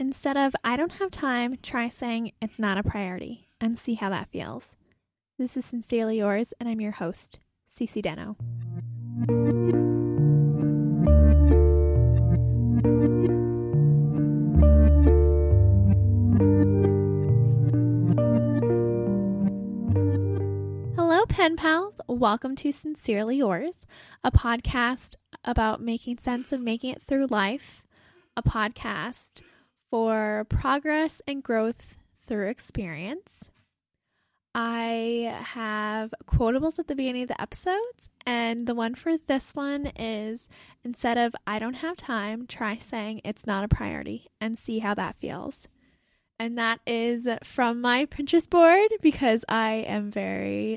Instead of I don't have time, try saying it's not a priority and see how that feels. This is Sincerely Yours, and I'm your host, Cece Deno. Hello, pen pals. Welcome to Sincerely Yours, a podcast about making sense of making it through life, a podcast for progress and growth through experience. I have quotables at the beginning of the episodes, and the one for this one is instead of I don't have time, try saying it's not a priority and see how that feels. And that is from my Pinterest board because I am very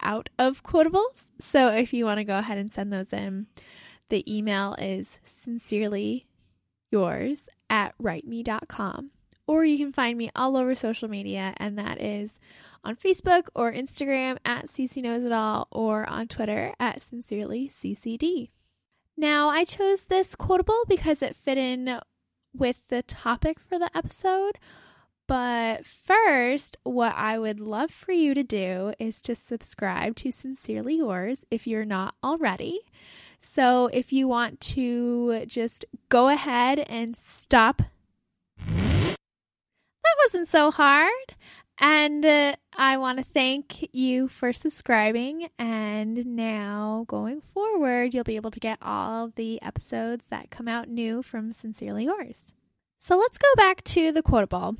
out of quotables. So if you want to go ahead and send those in, the email is sincerely yours at writeme.com. Or you can find me all over social media, and that is on Facebook or Instagram at Cece Knows It All or on Twitter at Sincerely CCD. Now, I chose this quotable because it fit in with the topic for the episode. But first, what I would love for you to do is to subscribe to Sincerely Yours if you're not already. So if you want to just go ahead and stop. That wasn't so hard. And uh, I want to thank you for subscribing. And now, going forward, you'll be able to get all the episodes that come out new from Sincerely Yours. So let's go back to the quotable.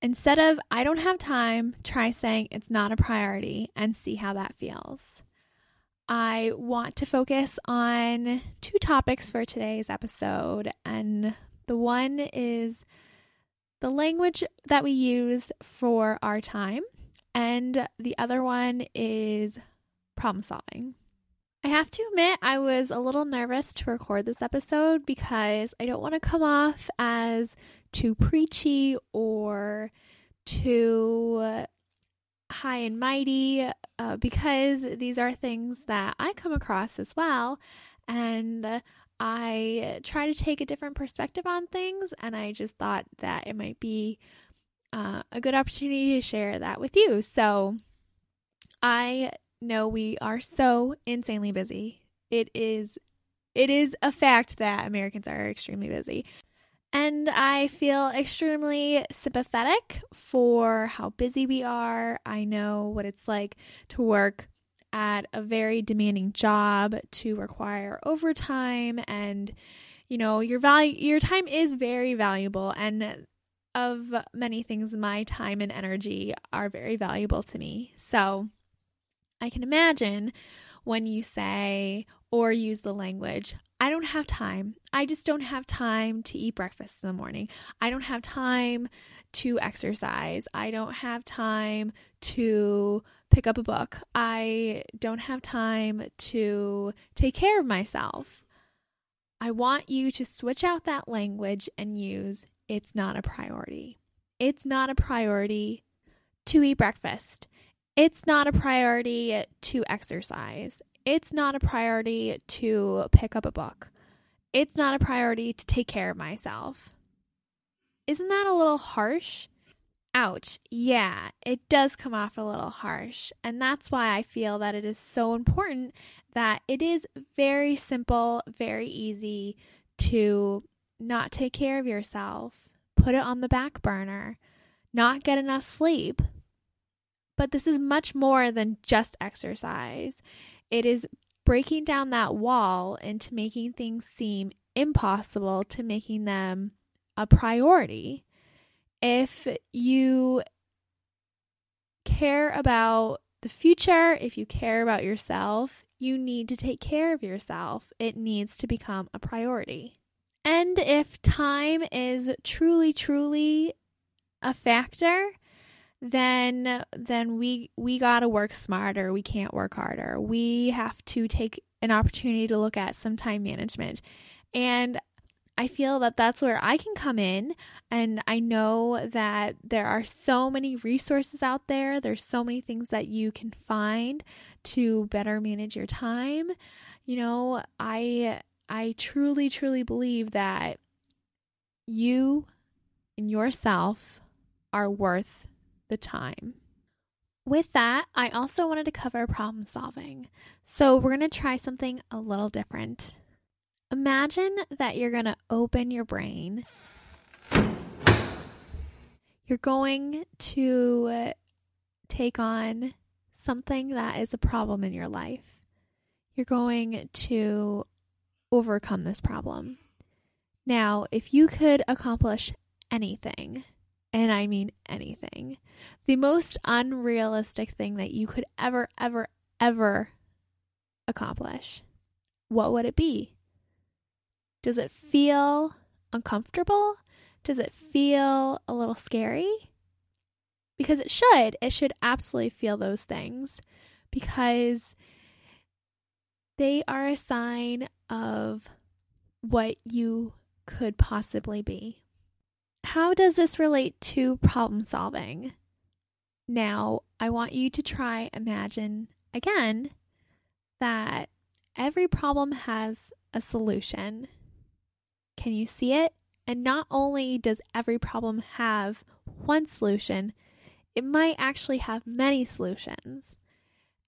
Instead of I don't have time, try saying it's not a priority and see how that feels. I want to focus on two topics for today's episode, and the one is the language that we use for our time, and the other one is problem solving. I have to admit, I was a little nervous to record this episode because I don't want to come off as too preachy or too high and mighty uh, because these are things that I come across as well. And I try to take a different perspective on things, and I just thought that it might be uh, a good opportunity to share that with you. So I know we are so insanely busy. It is it is a fact that Americans are extremely busy. And I feel extremely sympathetic for how busy we are. I know what it's like to work at a very demanding job, to require overtime and you know, your value your time is very valuable and of many things my time and energy are very valuable to me. So, I can imagine when you say or use the language, I don't have time. I just don't have time to eat breakfast in the morning. I don't have time to exercise. I don't have time to pick up a book. I don't have time to take care of myself. I want you to switch out that language and use it's not a priority. It's not a priority to eat breakfast. It's not a priority to exercise. It's not a priority to pick up a book. It's not a priority to take care of myself. Isn't that a little harsh? Ouch. Yeah, it does come off a little harsh. And that's why I feel that it is so important that it is very simple, very easy to not take care of yourself, put it on the back burner, not get enough sleep. But this is much more than just exercise. It is breaking down that wall into making things seem impossible to making them a priority. If you care about the future, if you care about yourself, you need to take care of yourself. It needs to become a priority. And if time is truly, truly a factor, then then we we got to work smarter we can't work harder we have to take an opportunity to look at some time management and I feel that that's where I can come in. And I know that there are so many resources out there. There's so many things that you can find to better manage your time. You know, I I truly truly believe that you and yourself are worth the time. With that, I also wanted to cover problem solving. So, we're going to try something a little different. Imagine that you're going to open your brain. You're going to take on something that is a problem in your life. You're going to overcome this problem. Now, if you could accomplish anything, and I mean anything, the most unrealistic thing that you could ever, ever, ever accomplish, what would it be? Does it feel uncomfortable? Does it feel a little scary? Because it should. It should absolutely feel those things because they are a sign of what you could possibly be. How does this relate to problem solving? Now, I want you to try imagine again that every problem has a solution. Can you see it? And not only does every problem have one solution, it might actually have many solutions.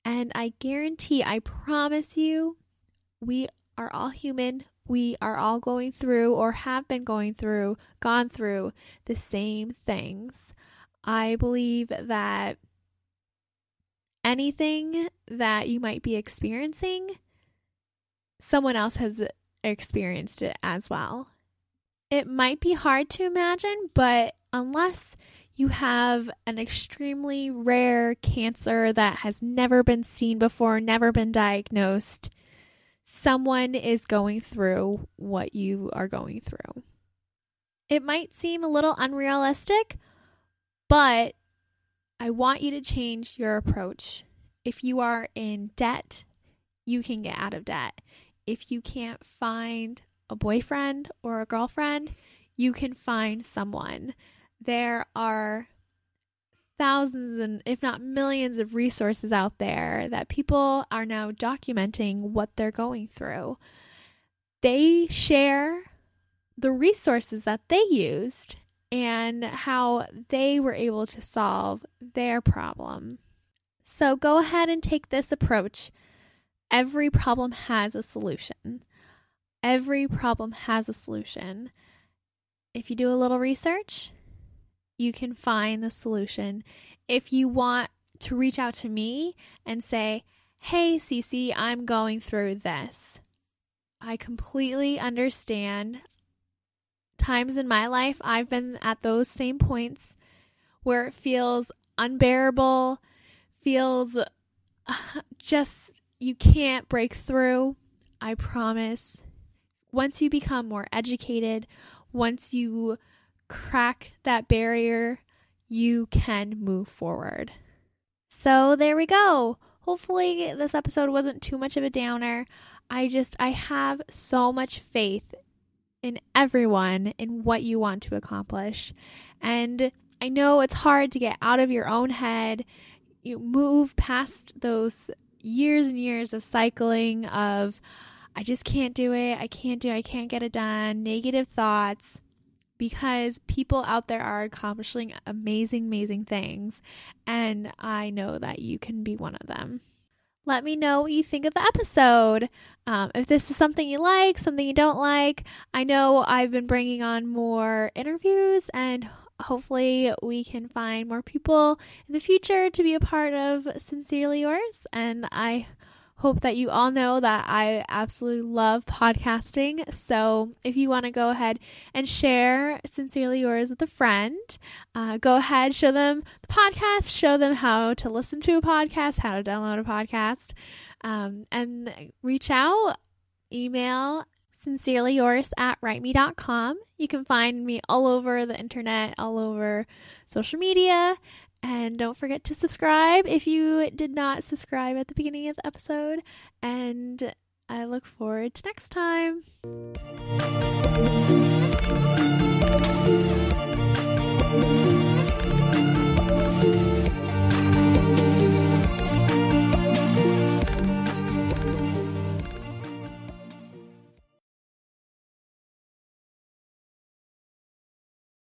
And I guarantee, I promise you, we are all human. We are all going through or have been going through, gone through the same things. I believe that anything that you might be experiencing, someone else has experienced it as well. It might be hard to imagine, but unless you have an extremely rare cancer that has never been seen before, never been diagnosed, someone is going through what you are going through. It might seem a little unrealistic, but I want you to change your approach. If you are in debt, you can get out of debt. If you can't find a boyfriend or a girlfriend, you can find someone. There are thousands and if not millions of resources out there that people are now documenting what they're going through. They share the resources that they used and how they were able to solve their problem. So go ahead and take this approach. Every problem has a solution. Every problem has a solution. If you do a little research, you can find the solution. If you want to reach out to me and say, Hey, Cece, I'm going through this. I completely understand. Times in my life, I've been at those same points where it feels unbearable, feels just you can't break through. I promise. Once you become more educated, once you crack that barrier, you can move forward. So there we go. Hopefully, this episode wasn't too much of a downer. I just, I have so much faith in everyone in what you want to accomplish. And I know it's hard to get out of your own head. You move past those years and years of cycling of, I just can't do it. I can't do it. I can't get it done. Negative thoughts because people out there are accomplishing amazing, amazing things. And I know that you can be one of them. Let me know what you think of the episode. Um, if this is something you like, something you don't like. I know I've been bringing on more interviews and hopefully we can find more people in the future to be a part of Sincerely Yours. And I hope that you all know that I absolutely love podcasting. So if you want to go ahead and share Sincerely Yours with a friend, uh, go ahead, show them the podcast, show them how to listen to a podcast, how to download a podcast, um, and reach out, email sincerely yours at writeme.com. You can find me all over the internet, all over social media, and don't forget to subscribe if you did not subscribe at the beginning of the episode. And I look forward to next time.